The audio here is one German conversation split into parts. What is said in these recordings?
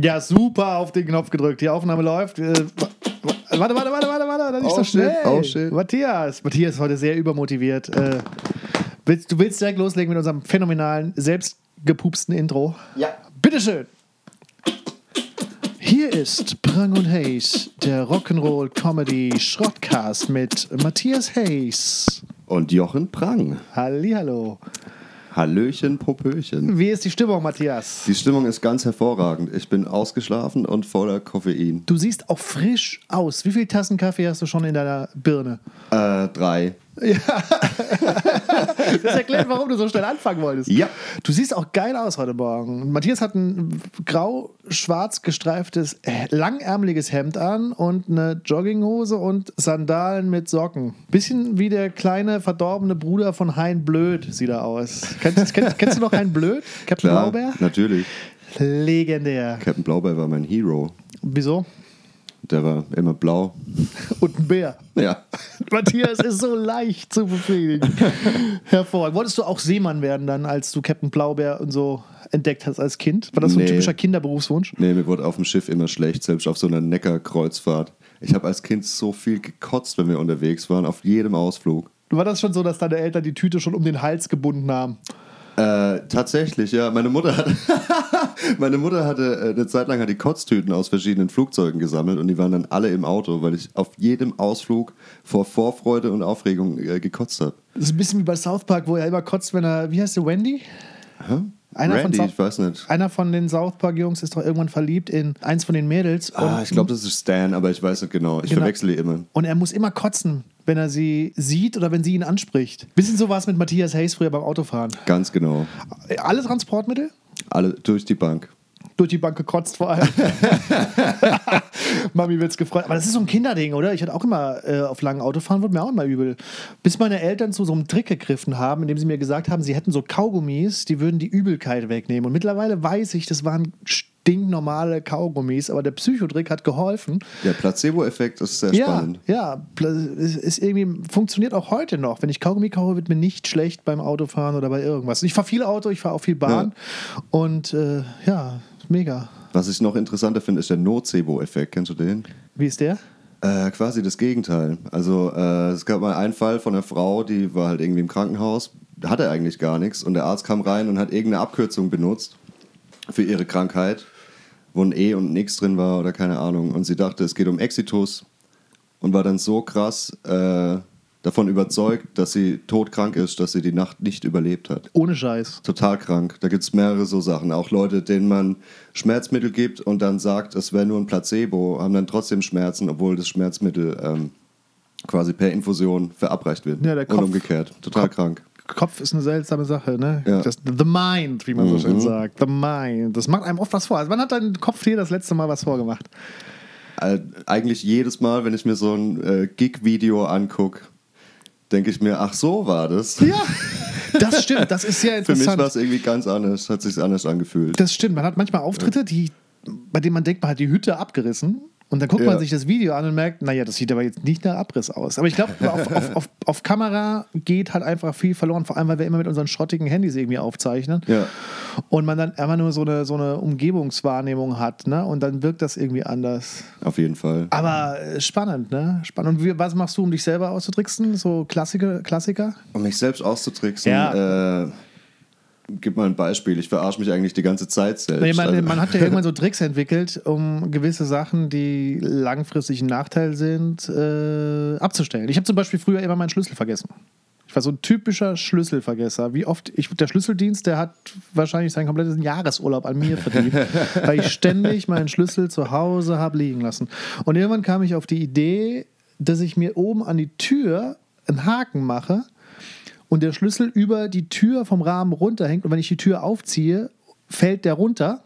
Ja, super auf den Knopf gedrückt. Die Aufnahme läuft. Äh, warte, warte, warte, warte, warte, das ist Oh, so shit, schnell. oh, shit. Matthias, Matthias ist heute sehr übermotiviert. Äh, willst, du willst direkt loslegen mit unserem phänomenalen, selbstgepupsten Intro? Ja. Bitteschön. Hier ist Prang und Hayes, der Rock'n'Roll Comedy Schrottcast mit Matthias Hayes. Und Jochen Prang. Hallihallo. Hallöchen, Popöchen. Wie ist die Stimmung, Matthias? Die Stimmung ist ganz hervorragend. Ich bin ausgeschlafen und voller Koffein. Du siehst auch frisch aus. Wie viele Tassen Kaffee hast du schon in deiner Birne? Äh, drei. Das erklärt, warum du so schnell anfangen wolltest. Ja. Du siehst auch geil aus heute Morgen. Matthias hat ein grau-schwarz gestreiftes, langärmeliges Hemd an und eine Jogginghose und Sandalen mit Socken. Bisschen wie der kleine, verdorbene Bruder von Hein Blöd sieht er aus. Kennst, kennst, kennst du noch Hein Blöd? Captain Klar, Blaubeer? natürlich. Legendär. Captain Blaubeer war mein Hero. Wieso? Der war immer blau. Und ein Bär. Ja. Matthias ist so leicht zu befriedigen. Hervorragend. Wolltest du auch Seemann werden dann, als du Captain Blaubeer und so entdeckt hast als Kind? War das so ein Nee. typischer Kinderberufswunsch? Nee, mir wurde auf dem Schiff immer schlecht, selbst auf so einer Neckar-Kreuzfahrt. Ich habe als Kind so viel gekotzt, wenn wir unterwegs waren, auf jedem Ausflug. War das schon so, dass deine Eltern die Tüte schon um den Hals gebunden haben? Äh, tatsächlich, ja. Meine Mutter hat, meine Mutter hatte äh, eine Zeit lang hat die Kotztüten aus verschiedenen Flugzeugen gesammelt und die waren dann alle im Auto, weil ich auf jedem Ausflug vor Vorfreude und Aufregung äh, gekotzt habe. Das ist ein bisschen wie bei South Park, wo er immer kotzt, wenn er, wie heißt der, Wendy? Einer Randy, von ich weiß nicht. Einer von den South Park-Jungs ist doch irgendwann verliebt in eins von den Mädels. Ah, ich glaube, das ist Stan, aber ich weiß nicht genau. Ich Genau. verwechsel die immer. Und er muss immer kotzen, wenn er sie sieht oder wenn sie ihn anspricht. Bisschen so war es mit Matthias Hayes früher beim Autofahren. Ganz genau. Alle Transportmittel? Alle durch die Bank. durch die Bank gekotzt vor allem. Mami wird's gefreut. Aber das ist so ein Kinderding, oder? Ich hatte auch immer äh, auf langen Autofahren, wurde mir auch immer übel. Bis meine Eltern zu so einem Trick gegriffen haben, indem sie mir gesagt haben, sie hätten so Kaugummis, die würden die Übelkeit wegnehmen. Und mittlerweile weiß ich, das waren stinknormale Kaugummis, aber der Psychotrick hat geholfen. Der Placebo-Effekt ist sehr Ja, spannend. ja, ist irgendwie, funktioniert auch heute noch. Wenn ich Kaugummi kaufe, wird mir nicht schlecht beim Autofahren oder bei irgendwas. Ich fahre viel Auto, ich fahre auch viel Bahn. Und äh, ja, mega. Was ich noch interessanter finde, ist der Nocebo-Effekt. Kennst du den? Wie ist der? Äh, quasi das Gegenteil. Also äh, es gab mal einen Fall von einer Frau, die war halt irgendwie im Krankenhaus, hatte eigentlich gar nichts und der Arzt kam rein und hat irgendeine Abkürzung benutzt für ihre Krankheit, wo ein E und ein X drin war oder keine Ahnung. Und sie dachte, es geht um Exitus und war dann so krass äh, davon überzeugt, dass sie todkrank ist, dass sie die Nacht nicht überlebt hat. Ohne Scheiß. Total krank. Da gibt es mehrere so Sachen. Auch Leute, denen man Schmerzmittel gibt und dann sagt, es wäre nur ein Placebo, haben dann trotzdem Schmerzen, obwohl das Schmerzmittel ähm, quasi per Infusion verabreicht wird. Ja, der und Kopf- umgekehrt. Total Kopf- krank. Kopf ist eine seltsame Sache, ne? Ja. Das, the Mind, wie man so Mhm. schön sagt. The Mind. Das macht einem oft was vor. Also wann hat dein Kopf dir das letzte Mal was vorgemacht? Äh, eigentlich jedes Mal, wenn ich mir so ein äh, Gig-Video angucke, denke ich mir, ach so war das. Ja, das stimmt. Das ist sehr Für mich war interessant. es irgendwie ganz anders, hat sich anders angefühlt. Das stimmt. Man hat manchmal Auftritte, die, bei denen man denkt, man hat die Hütte abgerissen. Und dann guckt Ja. man sich das Video an und merkt, naja, das sieht aber jetzt nicht nach Abriss aus. Aber ich glaube, auf, auf, auf, auf Kamera geht halt einfach viel verloren, vor allem, weil wir immer mit unseren schrottigen Handys irgendwie aufzeichnen. Ja. Und man dann immer nur so eine, so eine Umgebungswahrnehmung hat, ne? Und dann wirkt das irgendwie anders. Auf jeden Fall. Aber äh, spannend, ne? Spannend. Und wie, was machst du, um dich selber auszutricksen? So Klassiker? Klassiker? Um mich selbst auszutricksen, Ja. äh, gib mal ein Beispiel. Ich verarsche mich eigentlich die ganze Zeit selbst. Nee, man, Also- man hat ja irgendwann so Tricks entwickelt, um gewisse Sachen, die langfristig ein Nachteil sind, äh, abzustellen. Ich habe zum Beispiel früher immer meinen Schlüssel vergessen. Ich war so ein typischer Schlüsselvergesser. Wie oft, ich, der Schlüsseldienst, der hat wahrscheinlich seinen kompletten Jahresurlaub an mir verdient, weil ich ständig meinen Schlüssel zu Hause habe liegen lassen. Und irgendwann kam ich auf die Idee, dass ich mir oben an die Tür einen Haken mache und der Schlüssel über die Tür vom Rahmen runterhängt und wenn ich die Tür aufziehe, fällt der runter.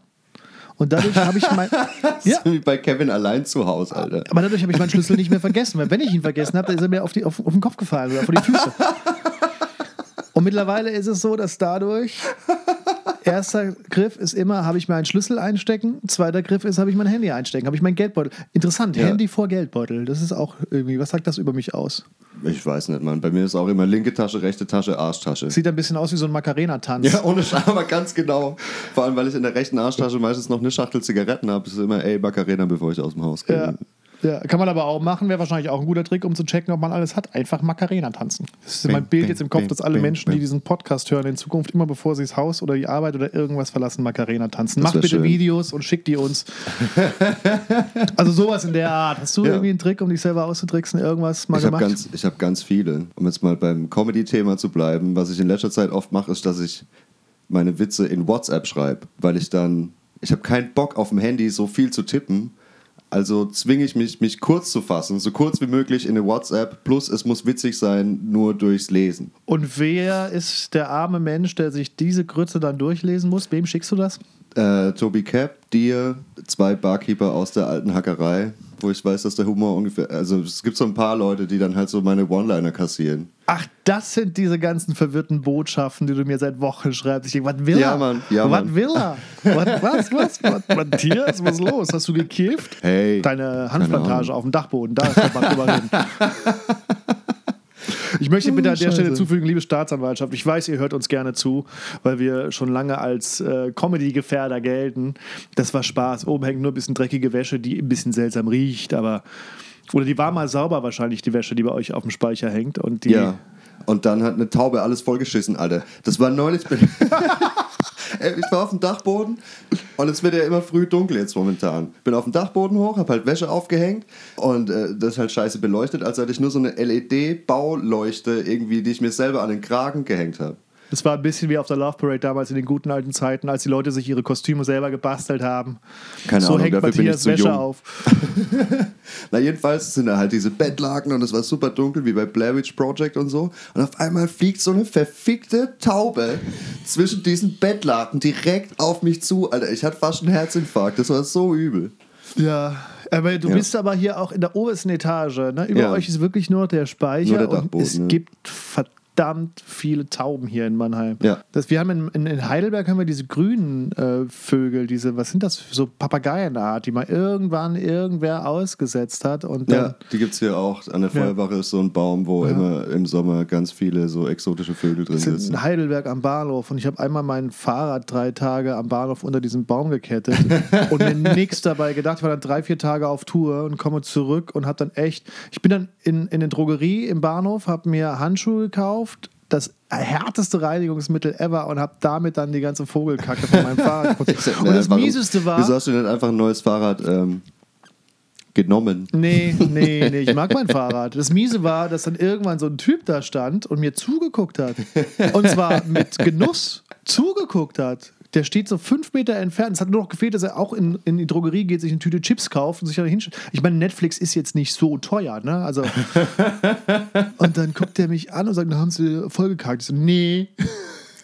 Und dadurch habe ich mein. ja, Wie bei Kevin allein zu Hause, Alter. aber dadurch habe ich meinen Schlüssel nicht mehr vergessen, weil wenn ich ihn vergessen habe, dann ist er mir auf, die, auf, auf den Kopf gefallen oder vor die Füße. Und mittlerweile ist es so, dass dadurch erster Griff ist immer, habe ich meinen Schlüssel einstecken. Zweiter Griff ist, habe ich mein Handy einstecken. Habe ich mein Geldbeutel. Interessant, Ja. Handy vor Geldbeutel. Das ist auch irgendwie, was sagt das über mich aus? Ich weiß nicht, Mann. Bei mir ist auch immer linke Tasche, rechte Tasche, Arschtasche. Sieht ein bisschen aus wie so ein Macarena-Tanz. Ja, ohne Scheiß, aber ganz genau. Vor allem, weil ich in der rechten Arschtasche meistens noch eine Schachtel Zigaretten habe. ist es immer, ey, Macarena, bevor ich aus dem Haus gehe. Ja. Ja, kann man aber auch machen, wäre wahrscheinlich auch ein guter Trick, um zu checken, ob man alles hat. Einfach Macarena tanzen. Das ist Bing, mein Bild bing, jetzt im Kopf, bing, dass alle Menschen, die diesen Podcast hören, in Zukunft immer bevor sie das Haus oder die Arbeit oder irgendwas verlassen, Macarena tanzen. Wär bitte schön. Videos und schickt die uns. also sowas in der Art. Hast du Ja. irgendwie einen Trick, um dich selber auszutricksen? Irgendwas mal Ich habe gemacht? ganz, ich hab ganz viele. Um jetzt mal beim Comedy-Thema zu bleiben, was ich in letzter Zeit oft mache, ist, dass ich meine Witze in WhatsApp schreibe, weil ich dann, ich habe keinen Bock auf dem Handy so viel zu tippen. Also zwinge ich mich, mich kurz zu fassen, so kurz wie möglich in eine WhatsApp. Plus es muss witzig sein, nur durchs Lesen. und wer ist der arme Mensch, der sich diese Grütze dann durchlesen muss? Wem schickst du das? Äh, Toby Cap, dir, zwei Barkeeper aus der alten Hackerei, wo ich weiß, dass der Humor ungefähr. Also es gibt so ein paar Leute, die dann halt so meine One-Liner kassieren. Ach, das sind diese ganzen verwirrten Botschaften, die du mir seit Wochen schreibst. Ich denke, was will Ja, er? Mann, ja, was Mann. will er? Was, was, was? Was, Matthias, was ist los? Hast du gekifft? Hey, Deine Ahnung. auf dem Dachboden, da kann man drüber reden. Ich möchte bitte an der Scheiße. Stelle zufügen, liebe Staatsanwaltschaft, ich weiß, ihr hört uns gerne zu, weil wir schon lange als äh, Comedy-Gefährder gelten. Das war Spaß. Oben hängt nur ein bisschen dreckige Wäsche, die ein bisschen seltsam riecht, aber. Oder die war mal sauber wahrscheinlich, die Wäsche, die bei euch auf dem Speicher hängt. Und die, Ja. Und dann hat eine Taube alles vollgeschissen, Alter. Das war neulich. Ey, ich war auf dem Dachboden und es wird ja immer früh dunkel jetzt momentan. Bin auf dem Dachboden hoch, hab halt Wäsche aufgehängt und äh, das ist halt scheiße beleuchtet, als hätte ich nur so eine LED-Bauleuchte irgendwie, die ich mir selber an den Kragen gehängt habe. Das war ein bisschen wie auf der Love Parade damals in den guten alten Zeiten, als die Leute sich ihre Kostüme selber gebastelt haben. Keine so Ahnung, hängt dafür bin ich Matthias zu Wäsche jung. auf. Na, jedenfalls sind da halt diese Bettlaken und es war super dunkel, wie bei Blair Witch Project und so. Und auf einmal fliegt so eine verfickte Taube zwischen diesen Bettlaken direkt auf mich zu. Alter, ich hatte fast einen Herzinfarkt. Das war so übel. Ja, aber du Ja. bist aber hier auch in der obersten Etage. Ne? Über Ja. euch ist wirklich nur der Speicher Nur der und es ja. gibt verdammt viele Tauben hier in Mannheim. Ja. Das, wir haben in, in, in Heidelberg haben wir diese grünen äh, Vögel, diese, was sind das, für so Papageienart, die mal irgendwann irgendwer ausgesetzt hat und dann Ja, die gibt es hier auch. An der Ja. Feuerwache ist so ein Baum, wo immer im Sommer ganz viele so exotische Vögel drin sind sitzen. in Heidelberg am Bahnhof und ich habe einmal mein Fahrrad drei Tage am Bahnhof unter diesem Baum gekettet und mir nichts dabei gedacht. Ich war dann drei, vier Tage auf Tour und komme zurück und habe dann echt. Ich bin dann in, in eine Drogerie im Bahnhof, habe mir Handschuhe gekauft, das härteste Reinigungsmittel ever und habe damit dann die ganze Vogelkacke von meinem Fahrrad geputzt. Und das Warum- Mieseste war. Wieso hast du denn einfach ein neues Fahrrad ähm, genommen? Nee, nee, nee, ich mag mein Fahrrad. Das Miese war, dass dann irgendwann so ein Typ da stand und mir zugeguckt hat. Und zwar mit Genuss zugeguckt hat. Der steht so fünf Meter entfernt. Es hat nur noch gefehlt, dass er auch in, in die Drogerie geht, sich eine Tüte Chips kauft und sich da hinstellt. Ich meine, Netflix ist jetzt nicht so teuer, ne? Also. Und dann guckt er mich an und sagt, da haben sie vollgekackt. Ich so, nee.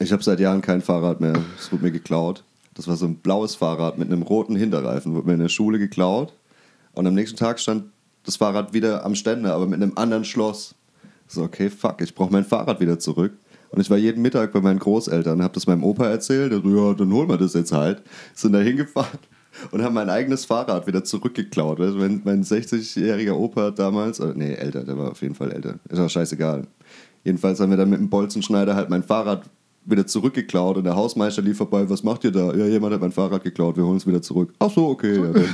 Ich habe seit Jahren kein Fahrrad mehr. Es wurde mir geklaut. Das war so ein blaues Fahrrad mit einem roten Hinterreifen. Wurde mir in der Schule geklaut. Und am nächsten Tag stand das Fahrrad wieder am Ständer, aber mit einem anderen Schloss. So, okay, fuck, ich brauche mein Fahrrad wieder zurück. Und ich war jeden Mittag bei meinen Großeltern, habe das meinem Opa erzählt. Der so, ja, dann holen wir das jetzt halt. Sind da hingefahren und haben mein eigenes Fahrrad wieder zurückgeklaut. Du, mein, mein 60-jähriger Opa damals, oder, nee, älter, der war auf jeden Fall älter. Ist auch scheißegal. Jedenfalls haben wir dann mit dem Bolzenschneider halt mein Fahrrad wieder zurückgeklaut und der Hausmeister lief vorbei, was macht ihr da? Ja, jemand hat mein Fahrrad geklaut, wir holen es wieder zurück. Ach so, okay. Ja.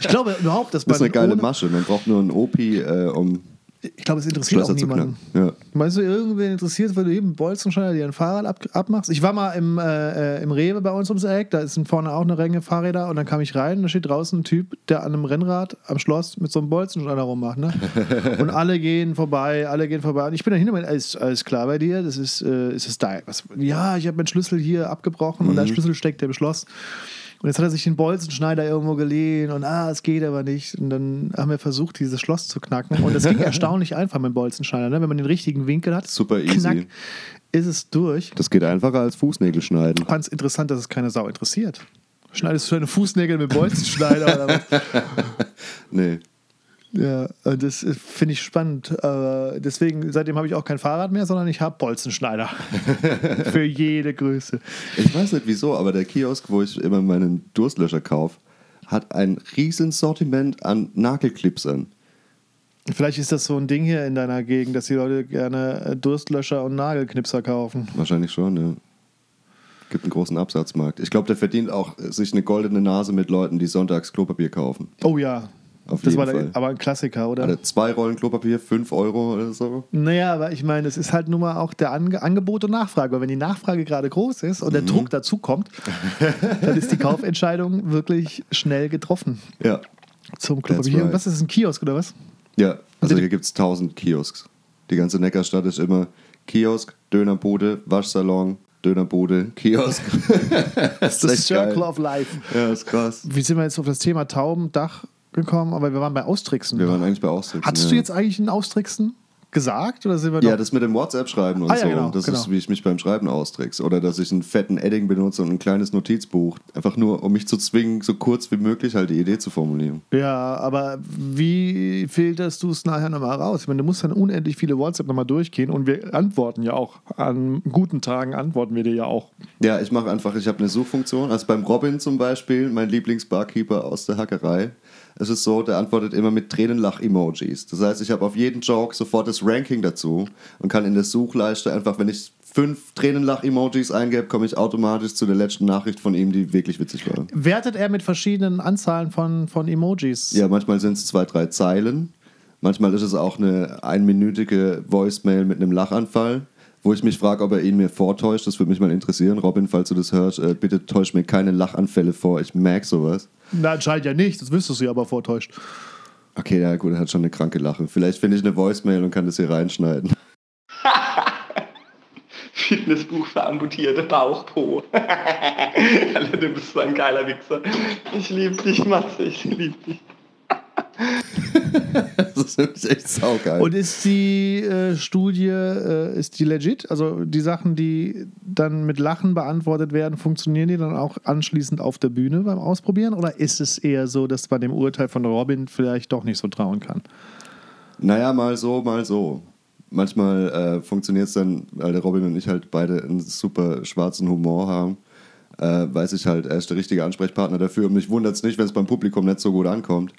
Ich glaube überhaupt, dass man. Das ist eine geile Masche. Man braucht nur einen Opi, äh, um Ich glaube, es interessiert Schlösser auch niemanden. Ja. Meinst du, irgendwen interessiert, weil du eben Bolzenschneider dir ein Fahrrad ab, abmachst? Ich war mal im, äh, äh, im Rewe bei uns ums Eck, da ist vorne auch eine Menge Fahrräder und dann kam ich rein und da steht draußen ein Typ, der an einem Rennrad am Schloss mit so einem Bolzenschneider rummacht. Ne? Und alle gehen vorbei, alle gehen vorbei. Und ich bin dann hin und alles, alles klar bei dir? Das ist, äh, ist es dein? Was? Ja, ich habe meinen Schlüssel hier abgebrochen und der Schlüssel steckt im Schloss. Und jetzt hat er sich den Bolzenschneider irgendwo geliehen und ah, es geht aber nicht. Und dann haben wir versucht, dieses Schloss zu knacken. Und das ging erstaunlich einfach mit dem Bolzenschneider. Ne? Wenn man den richtigen Winkel hat, Super easy. knack, ist es durch. Das geht einfacher als Fußnägel schneiden. Ich fand es interessant, dass es keine Sau interessiert. Schneidest du deine Fußnägel mit Bolzenschneider oder was? Nee. Ja, und das äh, finde ich spannend. Äh, deswegen, seitdem habe ich auch kein Fahrrad mehr, sondern ich habe Bolzenschneider. Für jede Größe. Ich weiß nicht wieso, aber der Kiosk, wo ich immer meinen Durstlöscher kaufe, hat ein riesen Sortiment an Nagelclipsern. Vielleicht ist das so ein Ding hier in deiner Gegend, dass die Leute gerne äh, Durstlöscher und Nagelknipser kaufen. Wahrscheinlich schon, ja. Gibt einen großen Absatzmarkt. Ich glaube, der verdient auch äh, sich eine goldene Nase mit Leuten, die sonntags Klopapier kaufen. Oh ja. Auf Das jeden war Fall. aber ein Klassiker, oder? Also zwei Rollen Klopapier, fünf Euro oder so. Naja, aber ich meine, es ist halt nun mal auch der Ange Angebot und Nachfrage. Weil wenn die Nachfrage gerade groß ist und der Druck dazu kommt, dann ist die Kaufentscheidung wirklich schnell getroffen Ja. zum Klopapier. Und right. was ist ein Kiosk oder was? Ja, also Und- hier gibt es tausend Kiosks. Die ganze Neckarstadt ist immer Kiosk, Dönerbude, Waschsalon, Dönerbude, Kiosk. das Das echt Circle geil. of Life. Ja, ist krass. Wie sind wir jetzt auf das Thema Taubendach gekommen? Aber wir waren bei Austricksen. Wir waren eigentlich bei Austricksen. Hattest ja. du jetzt eigentlich ein Austricksen gesagt? Oder sind wir Ja, das mit dem WhatsApp-Schreiben und Ah, ja, so. genau, das genau. ist, wie ich mich beim Schreiben austrickse. Oder dass ich einen fetten Edding benutze und ein kleines Notizbuch. Einfach nur, um mich zu zwingen, so kurz wie möglich halt die Idee zu formulieren. Ja, aber wie filterst du es nachher nochmal raus? Ich meine, du musst dann unendlich viele WhatsApp nochmal durchgehen und wir antworten ja auch. An guten Tagen antworten wir dir ja auch. Ja, ich mache einfach, ich habe eine Suchfunktion. Also beim Robin zum Beispiel, mein Lieblingsbarkeeper aus der Hackerei. Es ist so, der antwortet immer mit Tränenlach-Emojis. Das heißt, ich habe auf jeden Joke sofort das Ranking dazu und kann in der Suchleiste einfach, wenn ich fünf Tränenlach-Emojis eingebe, komme ich automatisch zu der letzten Nachricht von ihm, die wirklich witzig war. Wertet er mit verschiedenen Anzahlen von, von Emojis? Ja, manchmal sind es zwei, drei Zeilen. Manchmal ist es auch eine einminütige Voicemail mit einem Lachanfall, wo ich mich frage, ob er ihn mir vortäuscht. Das würde mich mal interessieren. Robin, falls du das hörst, äh, bitte täusch mir keine Lachanfälle vor. Ich merke sowas. Na, anscheinend ja nicht. Das wüsstest du ja aber vortäuscht. Okay, ja gut, er hat schon eine kranke Lache. Vielleicht finde ich eine Voicemail und kann das hier reinschneiden. Fitnessbuch für amputierte Bauchpo. Alter, du bist so ein geiler Wichser. Ich liebe dich, Matze, ich liebe dich. Das ist echt saugeil. Und ist die äh, Studie, äh, ist die legit? Also die Sachen, die dann mit Lachen beantwortet werden, funktionieren die dann auch anschließend auf der Bühne beim Ausprobieren? Oder ist es eher so, dass man dem Urteil von Robin vielleicht doch nicht so trauen kann? Naja, mal so, mal so. Manchmal äh, funktioniert es dann, weil der Robin und ich halt beide einen super schwarzen Humor haben. Äh, weiß ich halt, er ist der richtige Ansprechpartner dafür. Und mich wundert es nicht, wenn es beim Publikum nicht so gut ankommt.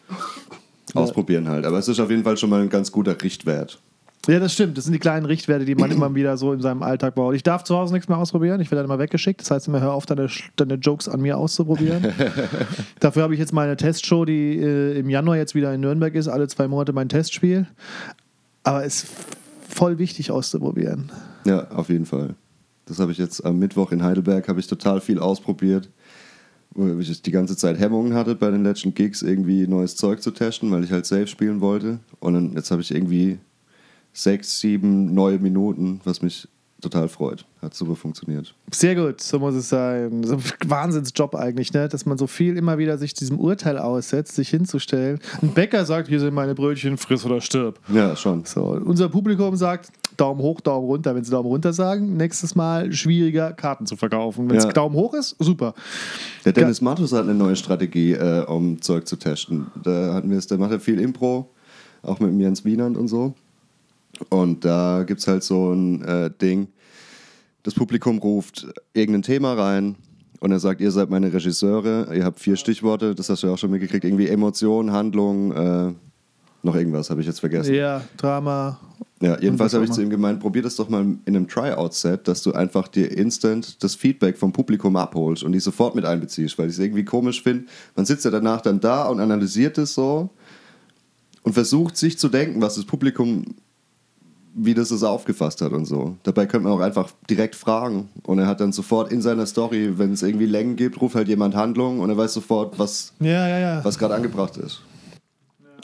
Ausprobieren halt. Aber es ist auf jeden Fall schon mal ein ganz guter Richtwert. Ja, das stimmt. Das sind die kleinen Richtwerte, die man immer wieder so in seinem Alltag baut. Ich darf zu Hause nichts mehr ausprobieren. Ich werde dann immer weggeschickt. Das heißt immer, hör auf, deine, deine Jokes an mir auszuprobieren. Dafür habe ich jetzt meine Testshow, die äh, im Januar jetzt wieder in Nürnberg ist. Alle zwei Monate mein Testspiel. Aber es ist voll wichtig auszuprobieren. Ja, auf jeden Fall. Das habe ich jetzt am Mittwoch in Heidelberg, habe ich total viel ausprobiert. Ich die ganze Zeit Hemmungen hatte, bei den letzten Gigs irgendwie neues Zeug zu testen, weil ich halt safe spielen wollte. Und dann, jetzt habe ich irgendwie sechs, sieben neue Minuten, was mich total freut. Hat super funktioniert. Sehr gut, so muss es sein. So ein Wahnsinnsjob eigentlich, ne? dass man so viel immer wieder sich diesem Urteil aussetzt, sich hinzustellen. Ein Bäcker sagt, hier sind meine Brötchen, friss oder stirb. Ja, schon. So, unser Publikum sagt Daumen hoch, Daumen runter. Wenn sie Daumen runter sagen, nächstes Mal schwieriger, Karten zu verkaufen. Wenn es Ja. Daumen hoch ist, super. Der Dennis Matus hat eine neue Strategie, äh, um Zeug zu testen. Da hatten wir es, der macht ja viel Impro, auch mit Jens Wienand und so. Und da gibt es halt so ein äh, Ding, das Publikum ruft irgendein Thema rein und er sagt, ihr seid meine Regisseure, ihr habt vier Stichworte, das hast du ja auch schon mitgekriegt, irgendwie Emotion, Handlung, äh, noch irgendwas, habe ich jetzt vergessen. Ja, Drama. Ja, jedenfalls habe ich zu ihm gemeint, probier das doch mal in einem Tryout-Set, dass du einfach dir instant das Feedback vom Publikum abholst und die sofort mit einbeziehst, weil ich es irgendwie komisch finde. Man sitzt ja danach dann da und analysiert es so und versucht sich zu denken, was das Publikum, wie das es aufgefasst hat und so. Dabei könnte man auch einfach direkt fragen und er hat dann sofort in seiner Story, wenn es irgendwie Längen gibt, ruft halt jemand Handlung und er weiß sofort, was, Ja, ja, ja. was gerade angebracht ist.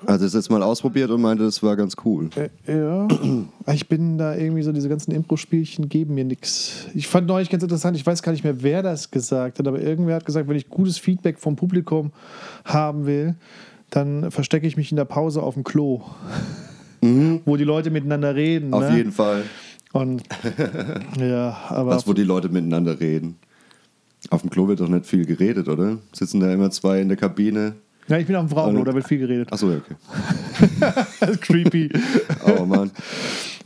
Also ist jetzt mal ausprobiert und meinte, das war ganz cool. Äh, Ja, ich bin da irgendwie so, diese ganzen Impro-Spielchen geben mir nichts. Ich fand neulich ganz interessant, ich weiß gar nicht mehr, wer das gesagt hat, aber irgendwer hat gesagt, wenn ich gutes Feedback vom Publikum haben will, dann verstecke ich mich in der Pause auf dem Klo. Wo die Leute miteinander reden. Mhm. Auf ne? jeden Fall. Und ja, aber Was, wo die Leute miteinander reden. Auf dem Klo wird doch nicht viel geredet, oder? Sitzen da immer zwei in der Kabine. Ja, ich bin auf dem Frauenklo, Und- da wird viel geredet. Achso, ja, okay. Creepy. Oh Mann.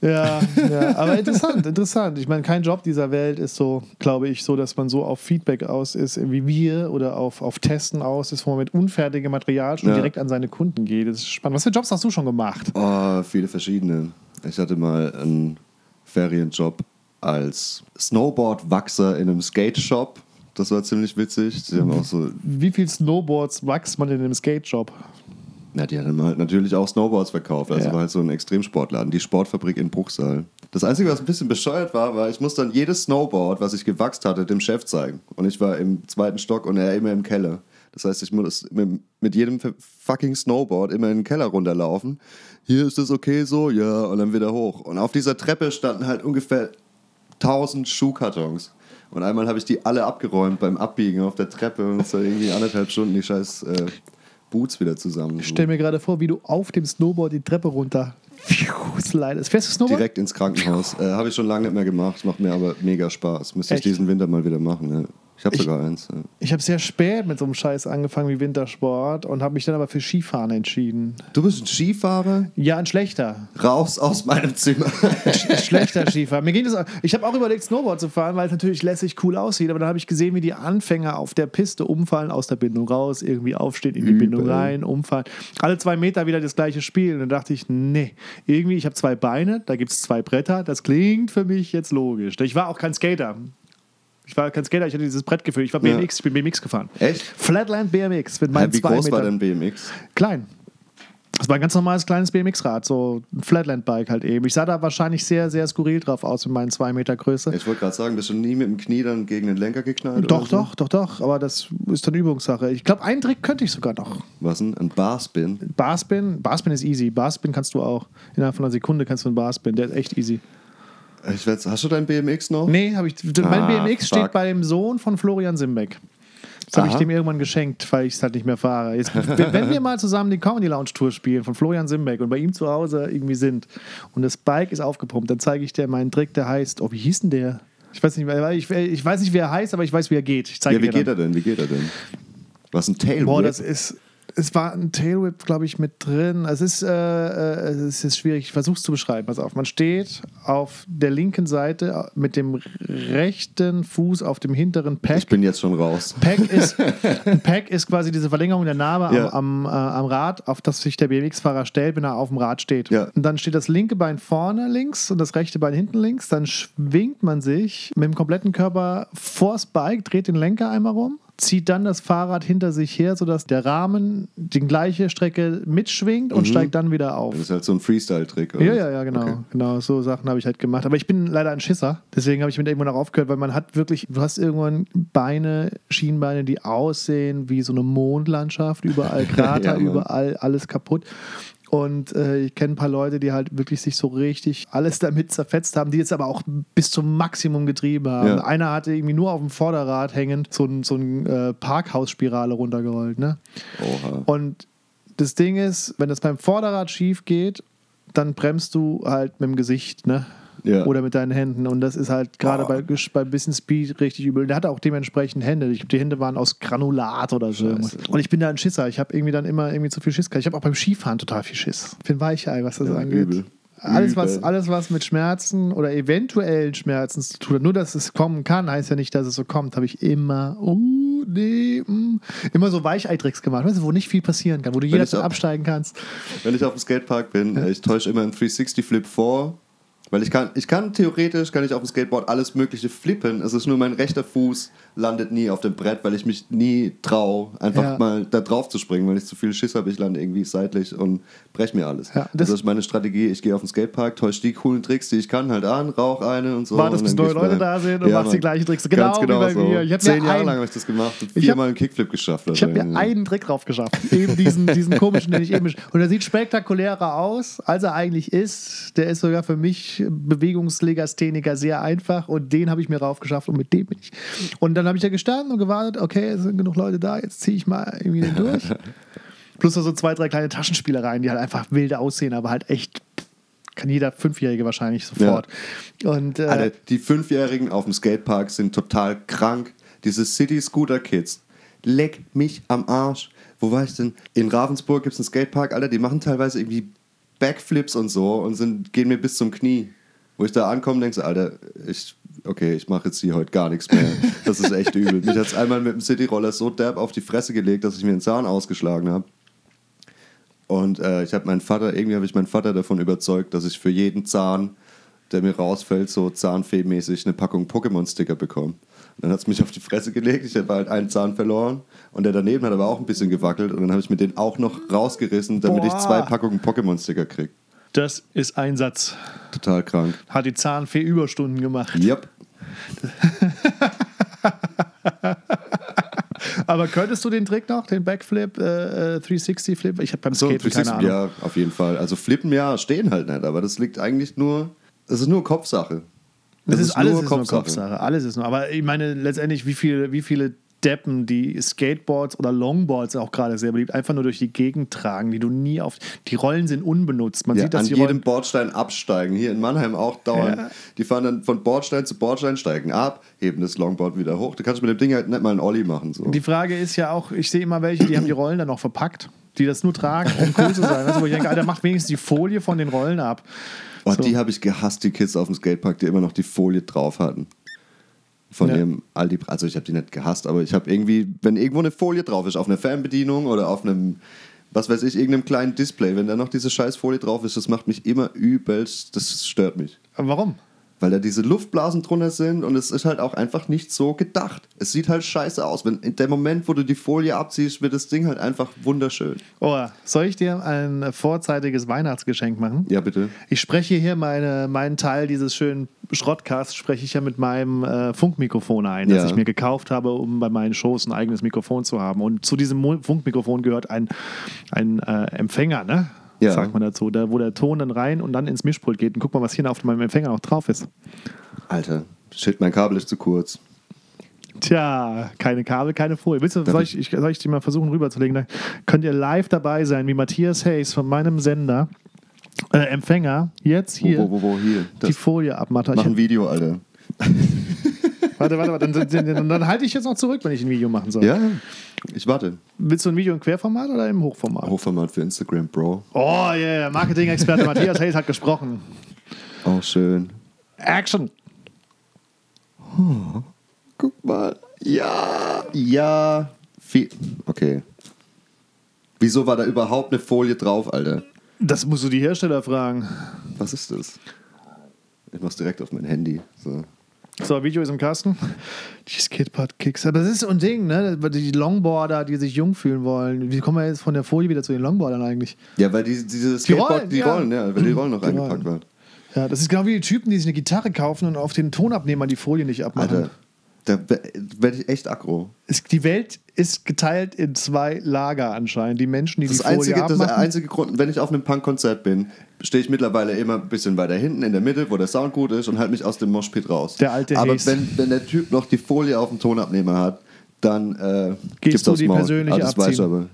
Ja, ja, aber interessant, interessant. Ich meine, kein Job dieser Welt ist so, glaube ich, so, dass man so auf Feedback aus ist, wie wir oder auf, auf Testen aus ist, wo man mit unfertigem Material schon Ja. direkt an seine Kunden geht. Das ist spannend. Was für Jobs hast du schon gemacht? Oh, viele verschiedene. Ich hatte mal einen Ferienjob als Snowboard-Wachser in einem Skate-Shop. Das war ziemlich witzig. Die haben auch so, Wie viel Snowboards wächst man in einem Skate-Job? na, die haben halt natürlich auch Snowboards verkauft. Also Ja. war halt so ein Extremsportladen, die Sportfabrik in Bruchsal. Das Einzige, was ein bisschen bescheuert war, war, ich musste dann jedes Snowboard, was ich gewachst hatte, dem Chef zeigen. Und ich war im zweiten Stock und er immer im Keller. Das heißt, ich muss mit, mit jedem fucking Snowboard immer in den Keller runterlaufen. Hier ist es okay so, ja, und dann wieder hoch. Und auf dieser Treppe standen halt ungefähr 1000 Schuhkartons. Und einmal habe ich die alle abgeräumt beim Abbiegen auf der Treppe und war irgendwie anderthalb Stunden die scheiß äh, Boots wieder zusammen. Ich stell mir gerade vor, wie du auf dem Snowboard die Treppe runter slidest. Fährst du Snowboard? Direkt ins Krankenhaus. Äh, habe ich schon lange nicht mehr gemacht, macht mir aber mega Spaß. Müsste ich diesen Winter mal wieder machen. Ich habe sogar eins. Ja. Ich habe sehr spät mit so einem Scheiß angefangen wie Wintersport und habe mich dann aber für Skifahren entschieden. Du bist ein Skifahrer? Ja, ein schlechter. Raus aus meinem Zimmer. schlechter Skifahrer. Mir ging das auch. Ich habe auch überlegt, Snowboard zu fahren, weil es natürlich lässig cool aussieht. Aber dann habe ich gesehen, wie die Anfänger auf der Piste umfallen, aus der Bindung raus, irgendwie aufstehen, in die Übel. Bindung rein, umfallen. Alle zwei Meter wieder das gleiche Spiel. Und dann dachte ich, nee, irgendwie, ich habe zwei Beine, da gibt es zwei Bretter. Das klingt für mich jetzt logisch. Ich war auch kein Skater. Ich war kein Skater, ich hatte dieses Brettgefühl. Ich war Ja. BMX, ich bin BMX gefahren. Echt? Flatland BMX mit meinen Wie zwei groß war dein BMX? Klein. Das war ein ganz normales kleines BMX-Rad, so ein Flatland-Bike halt eben. Ich sah da wahrscheinlich sehr, sehr skurril drauf aus mit meinen zwei Meter Größe. Ich wollte gerade sagen, bist du nie mit dem Knie dann gegen den Lenker geknallt? Doch, so? doch, doch, doch. Aber das ist dann Übungssache. Ich glaube, einen Trick könnte ich sogar noch. Was denn? Ein Barspin? Barspin, Barspin ist easy. Barspin kannst du auch. Innerhalb von einer Sekunde kannst du einen Barspin. Der ist echt easy. Ich weiß, hast du dein BMX noch? Nee, habe ich. mein Ah, BMX fuck. steht bei dem Sohn von Florian Simbeck. Das habe ich dem irgendwann geschenkt, weil ich es halt nicht mehr fahre. Jetzt, wenn wir mal zusammen die Comedy Lounge Tour spielen von Florian Simbeck und bei ihm zu Hause irgendwie sind und das Bike ist aufgepumpt, dann zeige ich dir meinen Trick, der heißt, oh, wie hieß denn der? Ich weiß nicht, mehr, ich, ich weiß nicht, wie er heißt, aber ich weiß, wie er geht. Ich zeige Ja, wie geht er denn? Wie geht er denn? Was ein Tailwhip? Boah, das ist. Es war ein Tailwhip, glaube ich, mit drin. Es ist, äh, äh, es ist schwierig. Ich versuche es zu beschreiben. Pass auf. Man steht auf der linken Seite mit dem rechten Fuß auf dem hinteren Pack. ich bin jetzt schon raus. Pack ist, Pack ist quasi diese Verlängerung der Narbe Ja. am, am, äh, am Rad, auf das sich der BMX-Fahrer stellt, wenn er auf dem Rad steht. Ja. Und dann steht das linke Bein vorne links und das rechte Bein hinten links. Dann schwingt man sich mit dem kompletten Körper vors Bike, dreht den Lenker einmal rum, zieht dann das Fahrrad hinter sich her, sodass der Rahmen die gleiche Strecke mitschwingt und steigt dann wieder auf. Das ist halt so ein Freestyle-Trick. oder? Ja, ja, ja, genau. Okay. Genau, so Sachen habe ich halt gemacht. Aber ich bin leider ein Schisser. Deswegen habe ich mit irgendwann auch aufgehört, weil man hat wirklich, du hast irgendwann Beine, Schienbeine, die aussehen wie so eine Mondlandschaft. Überall Krater, Ja, überall alles kaputt. Und äh, ich kenne ein paar Leute, die halt wirklich sich so richtig alles damit zerfetzt haben, die jetzt aber auch bis zum Maximum getrieben haben. Ja. Einer hatte irgendwie nur auf dem Vorderrad hängend so ein, so ein äh, Parkhausspirale runtergerollt. Ne? Oha. Und das Ding ist, wenn das beim Vorderrad schief geht, dann bremst du halt mit dem Gesicht, ne? Ja. Oder mit deinen Händen. Und das ist halt gerade bei, bei ein bisschen Speed richtig übel. Der hatte auch dementsprechend Hände. Ich, die Hände waren aus Granulat oder so. Scheiße. Und ich bin da ein Schisser. Ich habe irgendwie dann immer irgendwie zu viel Schiss gehabt. Ich habe auch beim Skifahren total viel Schiss. Ich bin Weichei, was das Ja, angeht. übel. Alles was, alles, was mit Schmerzen oder eventuellen Schmerzen zu tun hat, nur dass es kommen kann, heißt ja nicht, dass es so kommt, habe ich immer, oh, nee, mm, immer so Weichei-Tricks gemacht, weißt du, wo nicht viel passieren kann, wo du jederzeit absteigen kannst. Wenn ich auf dem Skatepark bin, äh, ich täusche immer einen 360-Flip vor. Weil ich kann, ich kann theoretisch, kann ich auf dem Skateboard alles mögliche flippen. Es ist nur mein rechter Fuß landet nie auf dem Brett, weil ich mich nie traue, einfach Ja. mal da drauf zu springen, weil ich zu viel Schiss habe. Ich lande irgendwie seitlich und breche mir alles. Ja, das- das, ist meine Strategie. Ich gehe auf den Skatepark, täusche die coolen Tricks, die ich kann, halt an, rauch eine und so. Wartest, und bis neue Leute da sind und machst die gleichen Tricks. Genau Ganz wie genau bei so. mir. Ich Zehn Jahre lang habe ich das gemacht und viermal einen Kickflip geschafft. Ich habe Also, mir einen Trick drauf geschafft. Eben diesen, diesen komischen, den ich eben. Und er sieht spektakulärer aus, als er eigentlich ist. Der ist sogar für mich Bewegungslegastheniker sehr einfach. Und den habe ich mir rauf geschafft und mit dem bin ich. Und dann habe ich da gestanden und gewartet, okay, es sind genug Leute da, jetzt ziehe ich mal irgendwie den durch. Plus noch so zwei, drei kleine Taschenspielereien, die halt einfach wild aussehen, aber halt echt. Kann jeder Fünfjährige wahrscheinlich sofort. Und äh, Alter, die Fünfjährigen auf dem Skatepark sind total krank. Diese City-Scooter-Kids, leck mich am Arsch. Wo war ich denn? In Ravensburg gibt es einen Skatepark, Alter, die machen teilweise irgendwie Backflips und so und sind, gehen mir bis zum Knie. Wo ich da ankomme, denkst du, Alter, ich, okay, ich mache jetzt hier heute gar nichts mehr. Das ist echt übel. Mich hat es einmal mit dem Cityroller so derb auf die Fresse gelegt, dass ich mir den Zahn ausgeschlagen habe. Und äh, ich habe meinen Vater, irgendwie habe ich meinen Vater davon überzeugt, dass ich für jeden Zahn, der mir rausfällt, so zahnfee-mäßig eine Packung Pokémon-Sticker bekomme. Dann hat es mich auf die Fresse gelegt, ich habe halt einen Zahn verloren und der daneben hat aber auch ein bisschen gewackelt und dann habe ich mir den auch noch rausgerissen, damit ich Boah. zwei Packungen Pokémon-Sticker kriege. Das ist Einsatz. Total krank. Hat die Zahnfee Überstunden gemacht. Yep. Aber könntest du den Trick noch, den Backflip, äh, äh, 360-Flip? Ich habe beim So, Skaten keine Ahnung. ja, auf jeden Fall. Also Flippen ja, stehen halt nicht, aber das liegt eigentlich nur, das ist nur Kopfsache. Das, ist, alles ist nur Kopfsache. Alles ist nur. Aber ich meine, letztendlich, wie viele, wie viele Deppen, die Skateboards oder Longboards auch gerade sehr beliebt, einfach nur durch die Gegend tragen, die du nie auf. Die Rollen sind unbenutzt. Man Ja, sieht, dass an die jedem Rollen. Bordstein absteigen. Hier in Mannheim auch dauernd. Ja. Die fahren dann von Bordstein zu Bordstein, steigen ab, heben das Longboard wieder hoch. Du kannst mit dem Ding halt nicht mal einen Ollie machen. So. Die Frage ist ja auch, ich sehe immer welche, die haben die Rollen dann noch verpackt, die das nur tragen, um cool zu sein. Du, wo ich denke, Alter, macht wenigstens die Folie von den Rollen ab. Oh, So. Die habe ich gehasst, die Kids auf dem Skatepark, die immer noch die Folie drauf hatten. Von Ja. ihrem Aldi. Also ich habe die nicht gehasst, aber ich habe irgendwie, wenn irgendwo eine Folie drauf ist, auf einer Fernbedienung oder auf einem, was weiß ich, irgendeinem kleinen Display, wenn da noch diese scheiß Folie drauf ist, das macht mich immer übelst, das stört mich. Aber warum? Weil da diese Luftblasen drunter sind und es ist halt auch einfach nicht so gedacht. Es sieht halt scheiße aus. Wenn in dem Moment, wo du die Folie abziehst, wird das Ding halt einfach wunderschön. Oh, soll ich dir ein vorzeitiges Weihnachtsgeschenk machen? Ja, bitte. Ich spreche hier meine, meinen Teil dieses schönen Schrottcasts, spreche ich ja mit meinem äh, Funkmikrofon ein, das Ja. ich mir gekauft habe, um bei meinen Shows ein eigenes Mikrofon zu haben. Und zu diesem Mo Funkmikrofon gehört ein, ein äh, Empfänger, ne? Ja. Sagt man dazu, da, wo der Ton dann rein und dann ins Mischpult geht. Und guck mal, was hier auf meinem Empfänger noch drauf ist. Alter, shit, mein Kabel ist zu kurz. Tja, keine Kabel, keine Folie. Willst du, soll ich, ich, soll ich die mal versuchen rüberzulegen? Dann könnt ihr live dabei sein, wie Matthias Hayes von meinem Sender, äh, Empfänger, jetzt hier Wo, wo, wo, hier. die Folie abmacht. Ich mach ein Video, Alter. Warte, warte, warte. Dann, dann, dann, halte ich jetzt noch zurück, wenn ich ein Video machen soll. Ja, ich warte. Willst du ein Video im Querformat oder im Hochformat? Hochformat für Instagram, Bro. Oh yeah, Marketing-Experte Matthias Hayes hat gesprochen. Oh, schön. Action! Guck mal. Ja, ja. Okay. Wieso war da überhaupt eine Folie drauf, Alter? Das musst du die Hersteller fragen. Was ist das? Ich mach's direkt auf mein Handy. So. So, Video ist im Kasten. Die Skateboard-Kicks. Aber das ist so ein Ding, ne? Die Longboarder, die sich jung fühlen wollen. Wie kommen wir jetzt von der Folie wieder zu den Longboardern eigentlich? Ja, weil die, diese Skateboard, Rollen, die ja. Rollen, ja, weil die Rollen noch Die eingepackt waren. Ja, das ist genau wie die Typen, die sich eine Gitarre kaufen und auf den Tonabnehmer die Folie nicht abmachen. Alter, da werde ich echt aggro. Die Welt ist geteilt in zwei Lager anscheinend. Die Menschen, die Das, die Folie einzige, das abmachen. der einzige Grund, wenn ich auf einem Punkkonzert bin, stehe ich mittlerweile immer ein bisschen weiter hinten in der Mitte, wo der Sound gut ist und halt mich aus dem Moshpit raus. Der alte Aber wenn, wenn der Typ noch die Folie auf dem Tonabnehmer hat, dann äh, gibt's du die Maul. persönlich Ah, das weiß abziehen? aber.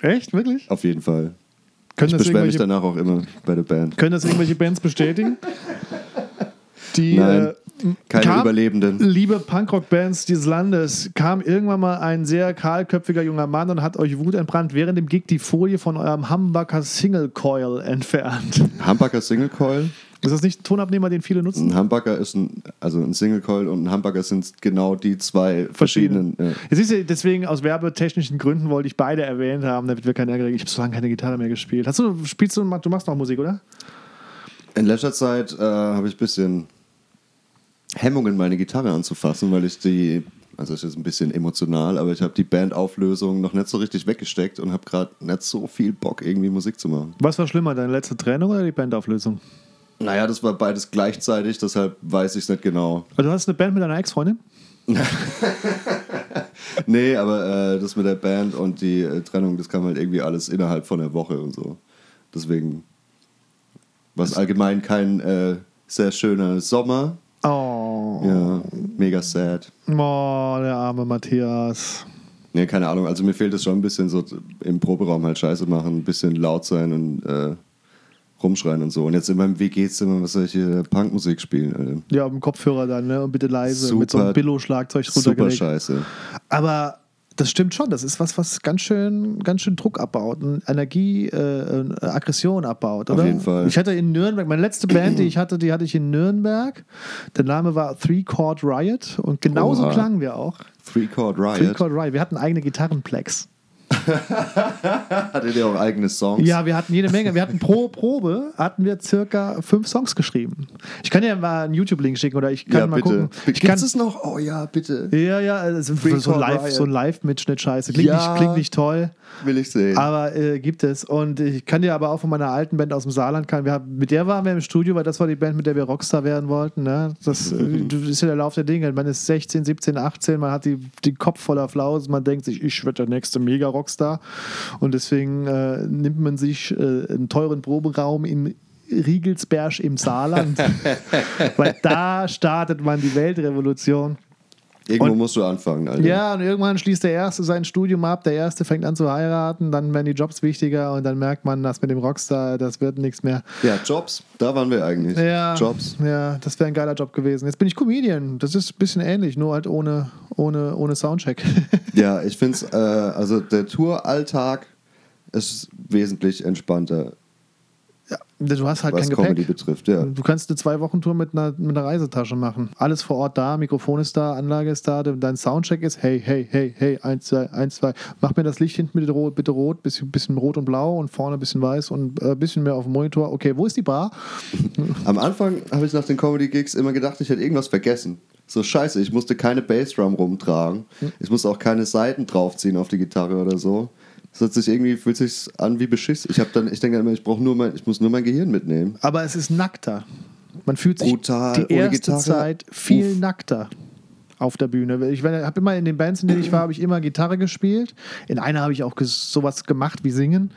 Echt? Wirklich? Auf jeden Fall. Können Ich das, beschwere mich danach auch immer bei der Band. können das irgendwelche Bands bestätigen? Die Nein, äh, keine kam- Überlebenden. Liebe Punkrock-Bands dieses Landes, kam irgendwann mal ein sehr kahlköpfiger junger Mann und hat euch Wut entbrannt, während dem Gig die Folie von eurem Humbucker Single Coil entfernt. Humbucker Single Coil. Ist das nicht ein Tonabnehmer, den viele nutzen? Ein Humbucker ist ein, also ein Single Coil und ein Humbucker sind genau die zwei verschiedenen. Ja. Jetzt siehst du, deswegen aus werbetechnischen Gründen wollte ich beide erwähnt haben, damit wir keine Ärger kriegen. Ich habe so lange keine Gitarre mehr gespielt. Hast du, spielst du, du machst noch Musik, oder? In letzter Zeit äh, habe ich ein bisschen Hemmungen, meine Gitarre anzufassen, weil ich die, also es ist ein bisschen emotional, aber ich habe die Bandauflösung noch nicht so richtig weggesteckt und habe gerade nicht so viel Bock, irgendwie Musik zu machen. Was war schlimmer, deine letzte Trennung oder die Bandauflösung? Naja, das war beides gleichzeitig, deshalb weiß ich es nicht genau. Also du hast eine Band mit deiner Ex-Freundin? Nee, aber äh, das mit der Band und die äh, Trennung, das kam halt irgendwie alles innerhalb von der Woche und so. Deswegen war es allgemein kein äh, sehr schöner Sommer. Oh. Ja, mega sad. Oh, der arme Matthias. Nee, keine Ahnung. Also mir fehlt es schon ein bisschen so im Proberaum halt Scheiße machen, ein bisschen laut sein und äh, rumschreien und so. Und jetzt in meinem WG-Zimmer, was hier Punkmusik spielen, Alter? Ja, im Kopfhörer dann, ne? Und bitte leise Super- mit so einem Billo-Schlagzeug Super runtergelegt. scheiße. Aber Das stimmt schon. Das ist was, was ganz schön, ganz schön Druck abbaut und Energie, äh, Aggression abbaut, Auf oder? jeden Fall. Ich hatte in Nürnberg, meine letzte Band, die ich hatte, die hatte ich in Nürnberg. Der Name war Three Chord Riot und genauso Oha. klangen wir auch. Three Chord Three Riot. Chord Riot. Wir hatten eigene Gitarrenplex. Hattet ihr auch eigene Songs? Ja, wir hatten jede Menge. Wir hatten pro Probe hatten wir circa fünf Songs geschrieben. Ich kann dir mal einen YouTube-Link schicken oder ich kann ja mal bitte. gucken. Ich Gibt kann, es noch? Oh ja, bitte. ja, ja, also so, live, so ein Live-Mitschnitt scheiße. Klingt, Ja. nicht, klingt nicht toll, Will ich sehen. aber äh, gibt es. Und ich kann dir aber auch von meiner alten Band aus dem Saarland, kann, wir haben, mit der waren wir im Studio, weil das war die Band, mit der wir Rockstar werden wollten. Ne? Das, äh, das ist ja der Lauf der Dinge. Man ist 16, 17, 18, man hat die, den Kopf voller Flausen, man denkt sich, ich werde der nächste Mega-Rockstar. Und deswegen äh, nimmt man sich äh, einen teuren Proberaum in Riegelsberg im Saarland, weil da startet man die Weltrevolution. Irgendwo und- musst du anfangen, Alter. Ja, und irgendwann schließt der Erste sein Studium ab, der Erste fängt an zu heiraten, dann werden die Jobs wichtiger und dann merkt man, dass mit dem Rockstar, das wird nichts mehr. Ja, Jobs. Da waren wir eigentlich. Ja, Jobs. Ja, das wäre ein geiler Job gewesen. Jetzt bin ich Comedian. Das ist ein bisschen ähnlich, nur halt ohne, ohne, ohne Soundcheck. Ja, ich finde es, äh, also der Touralltag ist wesentlich entspannter, ja, du hast halt was kein Comedy Gepäck. betrifft. Ja. Du kannst eine Zwei-Wochen-Tour mit einer, mit einer Reisetasche machen. Alles vor Ort da, Mikrofon ist da, Anlage ist da, dein Soundcheck ist, hey, hey, hey, hey, eins, zwei, eins, zwei. Mach mir das Licht hinten bitte rot, bitte rot, bisschen, bisschen rot und blau und vorne ein bisschen weiß und ein äh, bisschen mehr auf dem Monitor. Okay, wo ist die Bar? Am Anfang habe ich nach den Comedy-Gigs immer gedacht, ich hätte irgendwas vergessen. So scheiße, ich musste keine Bassdrum rumtragen. Ich musste auch keine Saiten draufziehen auf die Gitarre oder so. Es hat sich irgendwie, fühlt sich an wie Beschiss. Ich habe dann, ich denke immer, ich brauche nur mein, ich muss nur mein Gehirn mitnehmen. Aber es ist nackter. Man fühlt sich Brutal, die erste Gitarre. Zeit viel Uff. nackter auf der Bühne. Ich habe immer in den Bands, in denen ich war, habe ich immer Gitarre gespielt. In einer habe ich auch sowas gemacht wie singen.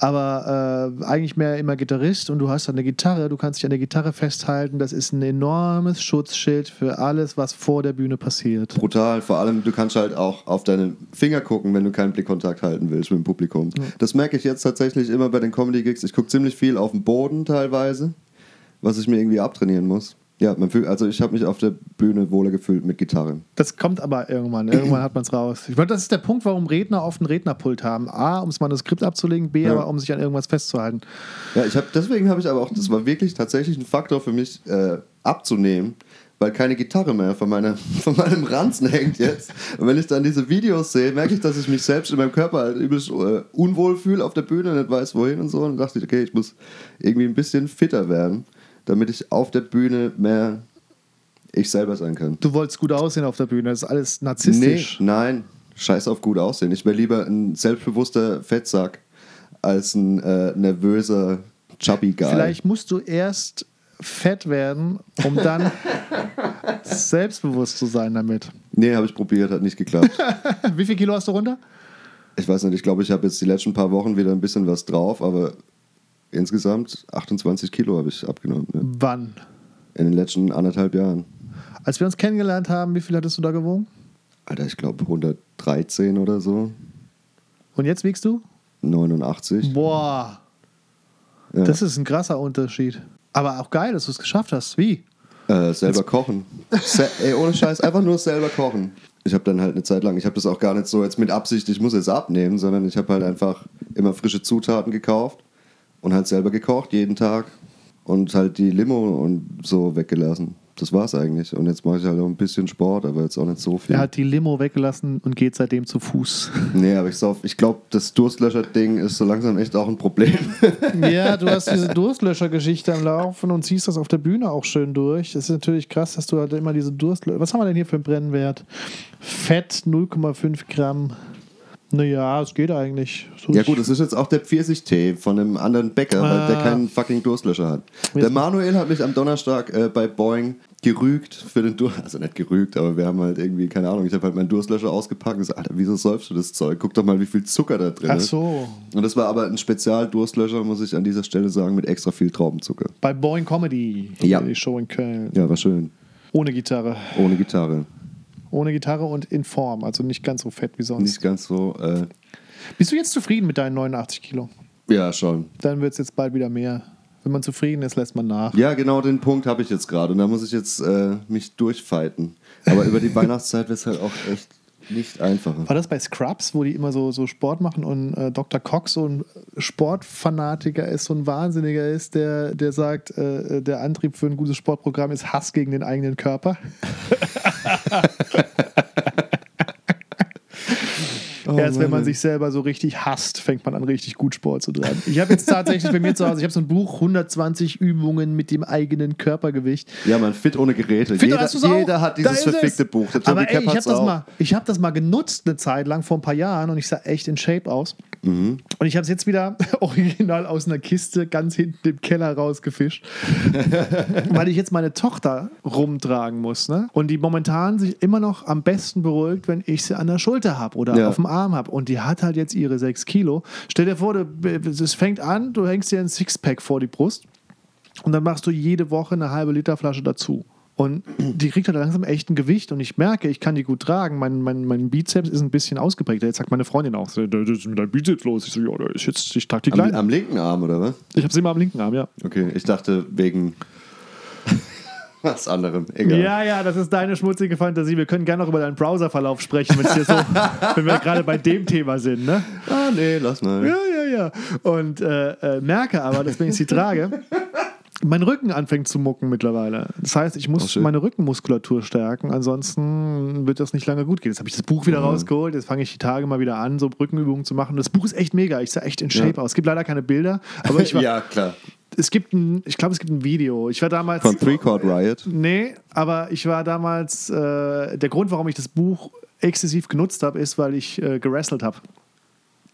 Aber äh, eigentlich mehr immer Gitarrist und du hast eine Gitarre, du kannst dich an der Gitarre festhalten. Das ist ein enormes Schutzschild für alles, was vor der Bühne passiert. Brutal. Vor allem, du kannst halt auch auf deine Finger gucken, wenn du keinen Blickkontakt halten willst mit dem Publikum. Das merke ich jetzt tatsächlich immer bei den Comedy-Gigs. Ich gucke ziemlich viel auf den Boden teilweise, was ich mir irgendwie abtrainieren muss. Ja, man fühlt, also ich habe mich auf der Bühne wohler gefühlt mit Gitarren. Das kommt aber irgendwann. Irgendwann hat man es raus. Ich glaube, das ist der Punkt, warum Redner oft ein Rednerpult haben. A, um das Manuskript abzulegen, B, Ja. aber um sich an irgendwas festzuhalten. Ja, ich habe deswegen habe ich aber auch, das war wirklich tatsächlich ein Faktor für mich äh, abzunehmen, weil keine Gitarre mehr von, meiner, von meinem Ranzen hängt jetzt. Und wenn ich dann diese Videos sehe, merke ich, dass ich mich selbst in meinem Körper halt übelst äh, unwohl fühle auf der Bühne, nicht weiß wohin und so. Und dachte ich, okay, ich muss irgendwie ein bisschen fitter werden, damit ich auf der Bühne mehr ich selber sein kann. Du wolltest gut aussehen auf der Bühne. Das ist alles Nee, narzisstisch. nein, scheiß auf gut aussehen. Ich wäre lieber ein selbstbewusster Fettsack als ein äh, nervöser Chubby Guy. Vielleicht musst du erst fett werden, um dann selbstbewusst zu sein damit. Nee, habe ich probiert, hat nicht geklappt. Wie viel Kilo hast du runter? Ich weiß nicht, ich glaube, ich habe jetzt die letzten paar Wochen wieder ein bisschen was drauf, aber insgesamt 28 Kilo habe ich abgenommen. Ne? Wann? In den letzten anderthalb Jahren. Als wir uns kennengelernt haben, wie viel hattest du da gewogen? Alter, ich glaube 113 oder so. Und jetzt wiegst du? 89. Boah, Ja. das ist ein krasser Unterschied. Aber auch geil, dass du es geschafft hast. Wie? Äh, selber kochen. Se ey, ohne Scheiß, einfach nur selber kochen. Ich habe dann halt eine Zeit lang, ich habe das auch gar nicht so jetzt mit Absicht, ich muss jetzt abnehmen, sondern ich habe halt einfach immer frische Zutaten gekauft und halt selber gekocht jeden Tag und halt die Limo und so weggelassen. Das war's eigentlich. Und jetzt mache ich halt auch ein bisschen Sport, aber jetzt auch nicht so viel. Er hat die Limo weggelassen und geht seitdem zu Fuß. Nee, aber ich, sauf- ich glaube, das Durstlöscher-Ding ist so langsam echt auch ein Problem. Ja, du hast diese Durstlöscher-Geschichte am Laufen und ziehst das auf der Bühne auch schön durch. Das ist natürlich krass, dass du halt immer diese Durstlöscher. Was haben wir denn hier für einen Brennwert? Fett 0,5 Gramm. Naja, es geht eigentlich. So Ja gut, das ist jetzt auch der Pfirsichtee von einem anderen Bäcker, weil der Ah. keinen fucking Durstlöscher hat. Der Manuel hat mich am Donnerstag äh, bei Boeing gerügt für den Durst, also nicht gerügt, aber wir haben halt irgendwie, keine Ahnung, ich habe halt meinen Durstlöscher ausgepackt und gesagt, Alter, wieso säufst du das Zeug? Guck doch mal, wie viel Zucker da drin Ach ist. so. Und das war aber ein Spezial-Durstlöscher, muss ich an dieser Stelle sagen, mit extra viel Traubenzucker. Bei Boeing Comedy, Ja. die Show in Köln. Ja, war schön. Ohne Gitarre. Ohne Gitarre. Ohne Gitarre und in Form, also nicht ganz so fett wie sonst. Nicht ganz so, äh, Bist du jetzt zufrieden mit deinen 89 Kilo? ja, schon. Dann wird es jetzt bald wieder mehr. Wenn man zufrieden ist, lässt man nach. Ja, genau den Punkt habe ich jetzt gerade und da muss ich jetzt äh, mich durchfighten. Aber über die Weihnachtszeit wird es halt auch echt Nicht einfacher. War das bei Scrubs, wo die immer so, so Sport machen und äh, Dr. Cox so ein Sportfanatiker ist, so ein Wahnsinniger ist, der, der sagt, äh, der Antrieb für ein gutes Sportprogramm ist Hass gegen den eigenen Körper? Erst wenn man sich selber so richtig hasst, fängt man an, richtig gut Sport zu treiben. Ich habe jetzt tatsächlich bei mir zu Hause, ich habe so ein Buch, 120 Übungen mit dem eigenen Körpergewicht. Ja, man, fit ohne Geräte. Fit, jeder jeder hat dieses ist es. verfickte Buch. Aber ey, ich habe das, auch. mal- ich hab das mal genutzt eine Zeit lang, vor ein paar Jahren, und ich sah echt in Shape aus. Mhm. Und ich habe es jetzt wieder original aus einer Kiste ganz hinten im Keller rausgefischt, weil ich jetzt meine Tochter rumtragen muss. Ne? Und die momentan sich immer noch am besten beruhigt, wenn ich sie an der Schulter habe oder Ja. auf dem Arm habe. Und die hat halt jetzt ihre sechs Kilo. Stell dir vor, es fängt an, du hängst dir ein Sixpack vor die Brust und dann machst du jede Woche eine halbe Liter Flasche dazu. Und die kriegt halt langsam echt ein Gewicht und ich merke, ich kann die gut tragen. Mein, mein, mein Bizeps ist ein bisschen ausgeprägt. Jetzt sagt meine Freundin auch, so, "Das ist mit deinem Bizeps los. Ich so, ja, da ist jetzt, ich trage die Am, kleinen. am linken Arm, oder was? Ich habe sie immer am linken Arm, ja. Okay, ich dachte wegen was anderem. Egal. Ja, ja, das ist deine schmutzige Fantasie. Wir können gerne noch über deinen Browserverlauf sprechen, so, wenn wir gerade bei dem Thema sind. Ne? Ah, nee, lass mal. Ja, ja, ja. Und äh, äh, merke aber, dass wenn ich sie trage, mein Rücken anfängt zu mucken mittlerweile. Das heißt, ich Oh, muss schön. meine Rückenmuskulatur stärken, ansonsten wird das nicht lange gut gehen. Jetzt habe ich das Buch wieder rausgeholt, jetzt fange ich die Tage mal wieder an, so Rückenübungen zu machen. Das Buch ist echt mega, ich sah echt in Shape Ja. aus. Es gibt leider keine Bilder, aber ich war, ja, klar. es gibt ein, ich glaube, es gibt ein Video. Ich war damals. Von Three Chord Riot. Nee, aber ich war damals, äh, der Grund, warum ich das Buch exzessiv genutzt habe, ist, weil ich äh, gerasselt habe.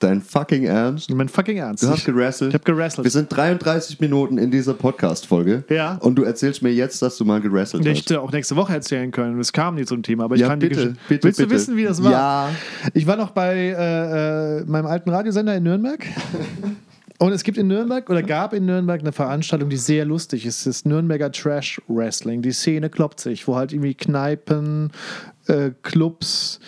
Dein fucking Ernst? Mein fucking Ernst. Du hast ich, gerasselt? ich habe gerasselt. Wir sind 33 Minuten in dieser Podcast-Folge. Ja. Und du erzählst mir jetzt, dass du mal gerasselt Ich hast. hätte auch nächste Woche erzählen können. Es kam nie zum Thema, aber ich Ja, kann die bitte, Geschichte. bitte, Willst bitte. du wissen, wie das war? Ja. Ich war noch bei äh, äh, meinem alten Radiosender in Nürnberg. Und es gibt in Nürnberg oder gab in Nürnberg eine Veranstaltung, die sehr lustig ist. Das Nürnberger Trash Wrestling. Die Szene kloppt sich, wo halt irgendwie Kneipen, äh, Clubs,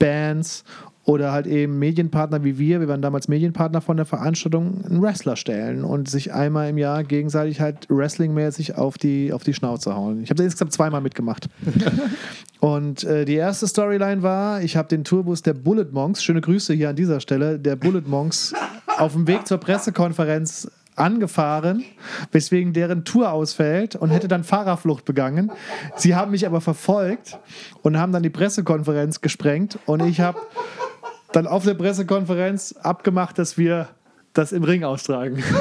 Bands oder halt eben Medienpartner wie wir, wir waren damals Medienpartner von der Veranstaltung, einen Wrestler stellen und sich einmal im Jahr gegenseitig halt wrestlingmäßig auf die, auf die Schnauze hauen. Ich habe da insgesamt zweimal mitgemacht. Und äh, die erste Storyline war, ich habe den Tourbus der Bullet Monks, schöne Grüße hier an dieser Stelle, der Bullet Monks auf dem Weg zur Pressekonferenz angefahren, weswegen deren Tour ausfällt und hätte dann Fahrerflucht begangen. Sie haben mich aber verfolgt und haben dann die Pressekonferenz gesprengt und ich habe dann auf der Pressekonferenz abgemacht, dass wir das im Ring austragen.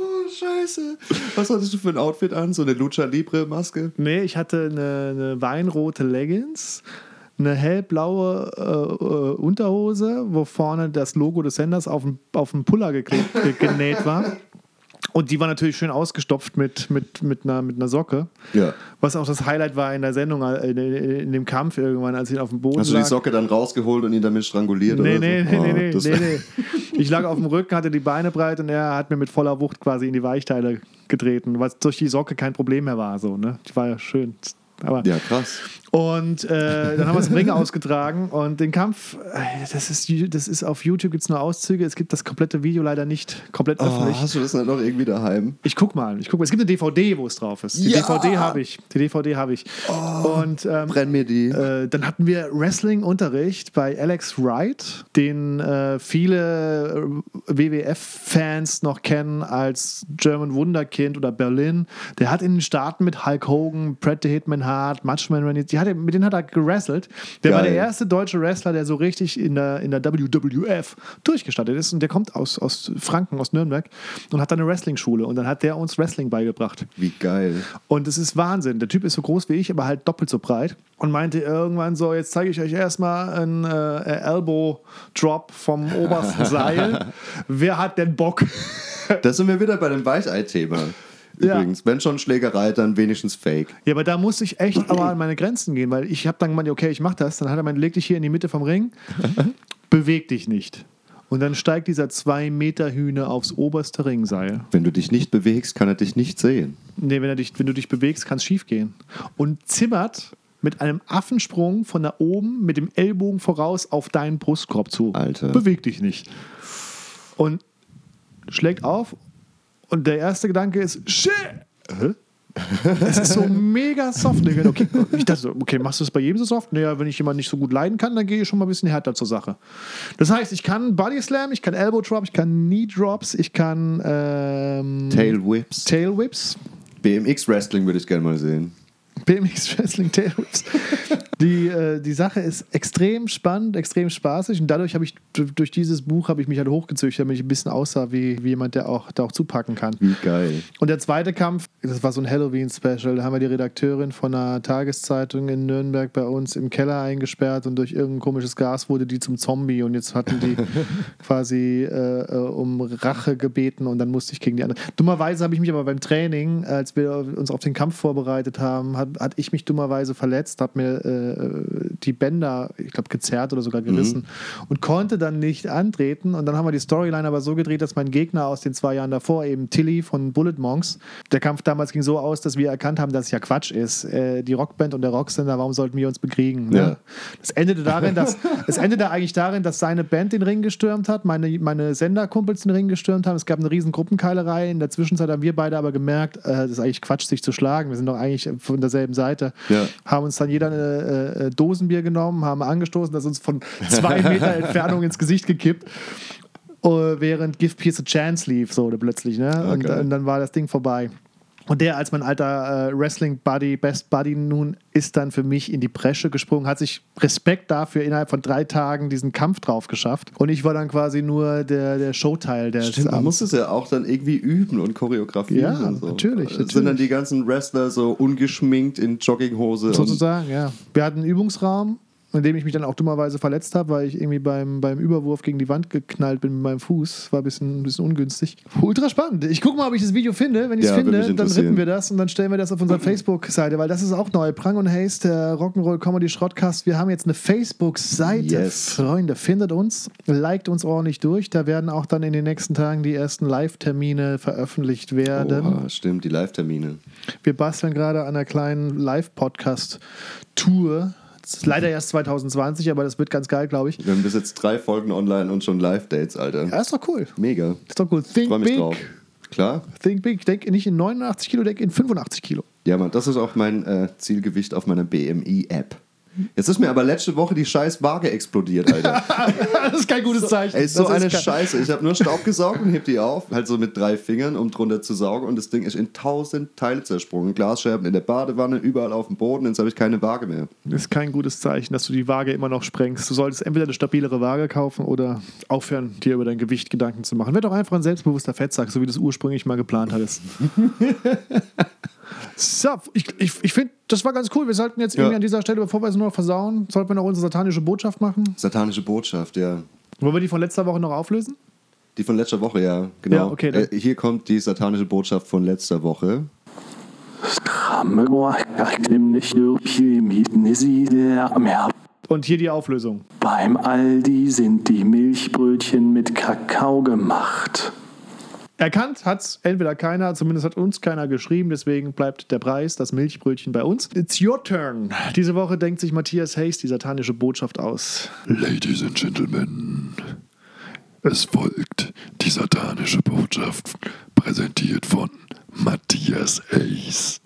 Oh, scheiße. Was hattest du für ein Outfit an? So eine Lucha Libre-Maske? Nee, ich hatte eine, eine weinrote Leggings, eine hellblaue äh, äh, Unterhose, wo vorne das Logo des Senders auf dem, auf dem Puller geklebt, ge- genäht war. Und die war natürlich schön ausgestopft mit, mit, mit, einer, mit einer Socke. Ja. Was auch das Highlight war in der Sendung, äh, in, in dem Kampf irgendwann, als ich auf dem Boden Hast du die Socke dann rausgeholt und ihn damit stranguliert? Nee, oder nee, so? nee, Oh, nee, nee, wär- nee. Ich lag auf dem Rücken, hatte die Beine breit und er hat mir mit voller Wucht quasi in die Weichteile getreten, was durch die Socke kein Problem mehr war. So, ne? Die war ja schön. Aber Ja, krass. Und äh, dann haben wir es im Ring ausgetragen und den Kampf, äh, das ist, das ist auf YouTube gibt es nur Auszüge, es gibt das komplette Video leider nicht komplett Oh, öffentlich. hast du das nicht noch irgendwie daheim? Ich guck mal, ich guck mal. Es gibt eine DVD, wo es drauf ist. Die Ja! DVD habe ich. Die DVD habe ich. und ähm, Brenn mir die. äh, dann hatten wir Wrestling-Unterricht bei Alex Wright, den äh, viele äh, WWF-Fans noch kennen als German Wunderkind oder Berlin. Der hat in den Staaten mit Hulk Hogan, Bret the Hitman Hart, Matchman Randy, die hat mit denen hat er gewrestelt. Der war Geil. der erste deutsche Wrestler, der so richtig in der, in der WWF durchgestartet ist. Und der kommt aus, aus Franken, aus Nürnberg und hat da eine Wrestling-Schule. Und dann hat der uns Wrestling beigebracht. Wie geil. Und es ist Wahnsinn. Der Typ ist so groß wie ich, aber halt doppelt so breit. Und meinte irgendwann so: Jetzt zeige ich euch erstmal einen äh, Elbow-Drop vom obersten Seil. Wer hat denn Bock? Da sind wir wieder bei dem Weichei-Thema. Ja. Übrigens, wenn schon Schlägerei, dann wenigstens Fake. Ja, aber da musste ich echt aber an meine Grenzen gehen, weil ich habe dann gemeint, okay, ich mach das. Dann hat er meint, leg dich hier in die Mitte vom Ring, beweg dich nicht. Und dann steigt dieser zwei Meter Hühner aufs oberste Ringseil. Wenn du dich nicht bewegst, kann er dich nicht sehen. Nee, wenn, er dich, wenn du dich bewegst, kann es schief gehen. Und zimmert mit einem Affensprung von da oben mit dem Ellbogen voraus auf deinen Brustkorb zu. Alter. Beweg dich nicht. Und schlägt auf. Und der erste Gedanke ist, shit! Hä? Es ist so mega soft. Und ich dachte, Okay, ich dachte, so, okay, machst du das bei jedem so soft? Naja, wenn ich jemanden nicht so gut leiden kann, dann gehe ich schon mal ein bisschen härter zur Sache. Das heißt, ich kann Body Slam, ich kann Elbow Drop, ich kann Knee Drops, ich kann ähm, Tail Whips. Tail Whips. BMX Wrestling würde ich gerne mal sehen. BMX Wrestling Whips. Die, äh, die Sache ist extrem spannend, extrem spaßig und dadurch habe ich durch dieses Buch habe ich mich halt hochgezüchtet, damit ich ein bisschen aussah wie, wie jemand, der auch da auch zupacken kann. Wie geil. Und der zweite Kampf, das war so ein Halloween-Special. Da haben wir die Redakteurin von einer Tageszeitung in Nürnberg bei uns im Keller eingesperrt und durch irgendein komisches Gas wurde die zum Zombie und jetzt hatten die quasi äh, äh, um Rache gebeten und dann musste ich gegen die anderen. Dummerweise habe ich mich aber beim Training, als wir uns auf den Kampf vorbereitet haben, hat, hat ich mich dummerweise verletzt, habe mir äh, die Bänder, ich glaube, gezerrt oder sogar gerissen und konnte dann nicht antreten. Und dann haben wir die Storyline aber so gedreht, dass mein Gegner aus den zwei Jahren davor, eben Tilly von Bullet Monks, der Kampf damals ging so aus, dass wir erkannt haben, dass es ja Quatsch ist. Äh, die Rockband und der Rocksender, warum sollten wir uns bekriegen? Ne? Ja. Das endete darin, dass es endete eigentlich darin, dass seine Band den Ring gestürmt hat, meine, meine Senderkumpels den Ring gestürmt haben. Es gab eine riesen Gruppenkeilerei. In der Zwischenzeit haben wir beide aber gemerkt, äh, das ist eigentlich Quatsch, sich zu schlagen. Wir sind doch eigentlich von derselben Seite. Ja. Haben uns dann jeder eine äh, äh, Dosenbier genommen, haben angestoßen, das uns von zwei Meter Entfernung ins Gesicht gekippt. äh, während Give Peace a Chance lief, so plötzlich, ne? Und, geil. und dann war das Ding vorbei. Und der als mein alter äh, Wrestling-Buddy, Best Buddy nun, ist dann für mich in die Bresche gesprungen, hat sich Respekt dafür innerhalb von drei Tagen diesen Kampf drauf geschafft. Und ich war dann quasi nur der, der Showteil des Stimmt, man muss es ja auch dann irgendwie üben und choreografieren. Ja, und so. natürlich, Sind natürlich. dann die ganzen Wrestler so ungeschminkt in Jogginghose. Sozusagen, ja. Wir hatten einen Übungsraum, in dem ich mich dann auch dummerweise verletzt habe, weil ich irgendwie beim, beim Überwurf gegen die Wand geknallt bin mit meinem Fuß. War ein bisschen, ein bisschen ungünstig. Ultra spannend. Ich gucke mal, ob ich das Video finde. Wenn ich es Ja, finde, dann rippen wir das und dann stellen wir das auf unserer Facebook-Seite, weil das ist auch neu. Prang und Haste, der Rock'n'Roll Comedy Schrottcast. Wir haben jetzt eine Facebook-Seite. Yes. Freunde, findet uns, liked uns ordentlich durch. Da werden auch dann in den nächsten Tagen die ersten Live-Termine veröffentlicht werden. Oha, stimmt, die Live-Termine. Wir basteln gerade an einer kleinen Live-Podcast-Tour. Das ist leider erst 2020, aber das wird ganz geil, glaube ich. Wir haben bis jetzt drei Folgen online und schon Live-Dates, Alter. Ja, ist doch cool. Mega. Ist doch cool. Think mich big. drauf. Klar. Think big. Denk nicht in 89 Kilo, denk in 85 Kilo. Ja, Mann, das ist auch mein äh, Zielgewicht auf meiner BMI-App. Jetzt ist mir aber letzte Woche die scheiß Waage explodiert, Alter. das ist kein gutes Zeichen. Ey, so Das ist eine Scheiße. Ich habe nur Staub gesaugt und heb die auf, halt so mit drei Fingern, um drunter zu saugen. Und das Ding ist in tausend Teile zersprungen. Glasscherben in der Badewanne, überall auf dem Boden. Jetzt habe ich keine Waage mehr. Das ist kein gutes Zeichen, dass du die Waage immer noch sprengst. Du solltest entweder eine stabilere Waage kaufen oder aufhören, dir über dein Gewicht Gedanken zu machen. Werd doch einfach ein selbstbewusster Fettsack, so wie du es ursprünglich mal geplant hattest. so, ich, ich, ich finde, das war ganz cool. Wir sollten jetzt irgendwie Ja. an dieser Stelle, bevor wir es nur noch versauen, sollten wir noch unsere satanische Botschaft machen. Satanische Botschaft, ja. Wollen wir die von letzter Woche noch auflösen? Die von letzter Woche, ja, genau. Ja, okay, äh, hier kommt die satanische Botschaft von letzter Woche. Und hier die Auflösung. Beim Aldi sind die Milchbrötchen mit Kakao gemacht. Erkannt hat es entweder keiner, zumindest hat uns keiner geschrieben, deswegen bleibt der Preis, das Milchbrötchen bei uns. It's your turn. Diese Woche denkt sich Matthias Hayes die satanische Botschaft aus. Ladies and Gentlemen, es folgt die satanische Botschaft, präsentiert von Matthias Ace.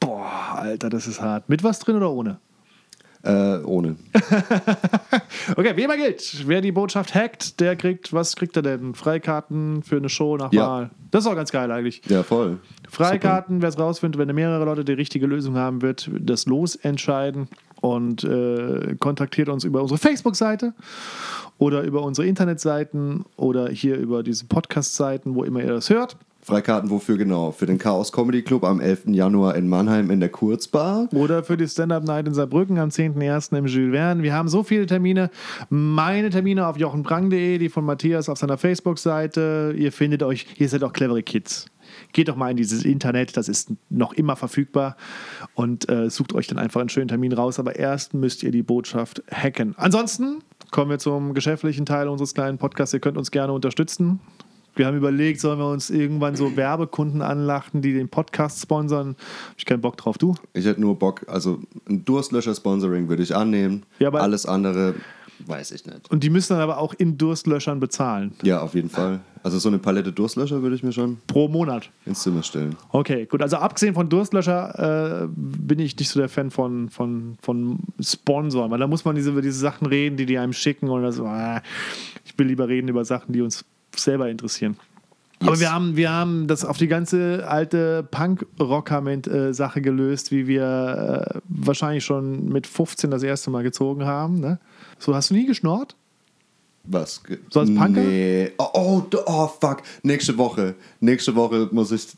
Boah, Alter, das ist hart. Mit was drin oder ohne? Äh, ohne. Okay, wie immer gilt, wer die Botschaft hackt, der kriegt, was kriegt er denn? Freikarten für eine Show nach Ja. Wahl. Das ist auch ganz geil eigentlich. Ja, voll. Freikarten, wer es rausfindet, wenn mehrere Leute die richtige Lösung haben, wird das Los entscheiden und äh, kontaktiert uns über unsere Facebook-Seite oder über unsere Internetseiten oder hier über diese Podcast-Seiten, wo immer ihr das hört. Freikarten wofür genau? Für den Chaos Comedy Club am 11. Januar in Mannheim in der Kurzbar. Oder für die Stand-Up Night in Saarbrücken am 10.01. im Jules Verne. Wir haben so viele Termine. Meine Termine auf jochenbrang.de, die von Matthias auf seiner Facebook-Seite. Ihr findet euch, ihr seid auch clevere Kids. Geht doch mal in dieses Internet, das ist noch immer verfügbar und äh, sucht euch dann einfach einen schönen Termin raus. Aber erst müsst ihr die Botschaft hacken. Ansonsten kommen wir zum geschäftlichen Teil unseres kleinen Podcasts. Ihr könnt uns gerne unterstützen. Wir haben überlegt, sollen wir uns irgendwann so Werbekunden anlachten, die den Podcast sponsern. Hab ich keinen Bock drauf. Du? Ich hätte nur Bock, also ein Durstlöscher-Sponsoring würde ich annehmen. Ja, aber- Alles andere Weiß ich nicht. Und die müssen dann aber auch in Durstlöschern bezahlen. Ja, auf jeden Fall. Also so eine Palette Durstlöscher würde ich mir schon Pro Monat. ins Zimmer stellen. Okay, gut. Also abgesehen von Durstlöscher äh, bin ich nicht so der Fan von, von, von Sponsoren, weil da muss man diese, über diese Sachen reden, die die einem schicken oder so. Äh, Ich will lieber reden über Sachen, die uns selber interessieren. Aber Yes. wir haben, wir haben das auf die ganze alte Punk-Rocker-Sache gelöst, wie wir äh, wahrscheinlich schon mit 15 das erste Mal gezogen haben. Ne? So, hast du nie geschnort? Was? So als Punker? Nee. Oh, oh, oh, fuck. Nächste Woche. Nächste Woche muss ich.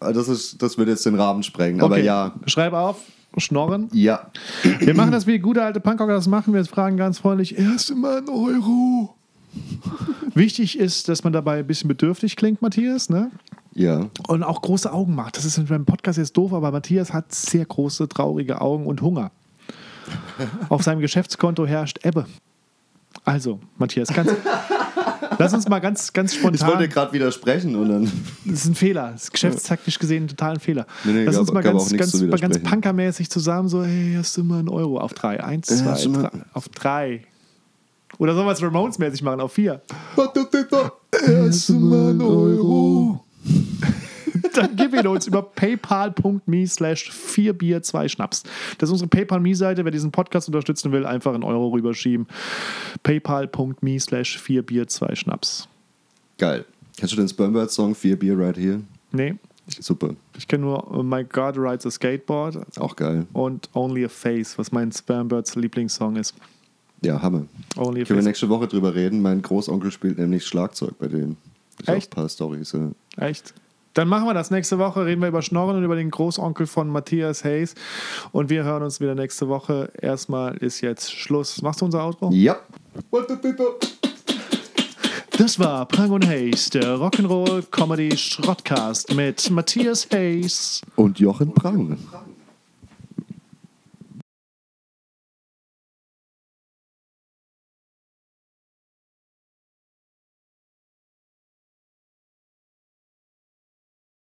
Das, ist, das wird jetzt den Rahmen sprengen. Aber Okay. ja. Schreib auf, schnorren. Ja. Wir machen das wie gute alte Punkrocker das machen. Wir fragen ganz freundlich, erst immer ein Euro. Wichtig ist, dass man dabei ein bisschen bedürftig klingt, Matthias, ne? Ja. Und auch große Augen macht. Das ist beim Podcast jetzt doof, aber Matthias hat sehr große, traurige Augen und Hunger. Auf seinem Geschäftskonto herrscht Ebbe. Also, Matthias, kannst, lass uns mal ganz, ganz Ich wollte spontan. gerade widersprechen und dann. Das ist ein Fehler. Das ist geschäftstaktisch gesehen total ein Fehler. Nee, nee, Lass gab- uns mal ganz, ganz, mal ganz punkermäßig zusammen so, hey, hast du mal einen Euro auf drei? Eins, Ja, zwei, drei. Auf drei. Oder sollen wir es Ramones-mäßig machen? Auf vier. Erst mal ein Euro. Dann gib ihn uns über paypal.me slash 4 Bier 2 Schnaps. Das ist unsere PayPal-Me-Seite. Wer diesen Podcast unterstützen will, einfach einen Euro rüberschieben. paypal.me slash 4 Bier 2 Schnaps. Geil. Kennst du den Spermbird-Song 4 Beer Right Here? Nee, Super. ich kenne nur Oh My God Rides a Skateboard Auch geil. und Only a Face, was mein Spambirds Lieblingssong ist. Ja, Hammer. Only Können wir nächste Woche drüber reden. Mein Großonkel spielt nämlich Schlagzeug bei denen. Ich Echt? Ein paar Storys. Ja. Echt? Dann machen wir das nächste Woche. Reden wir über Schnorren und über den Großonkel von Matthias Hayes. Und wir hören uns wieder nächste Woche. Erstmal ist jetzt Schluss. Machst du unser Outro? Ja. Das war Prang und Hayes, der Rock'n'Roll Comedy Schrottcast mit Matthias Hayes. Und Jochen Prang.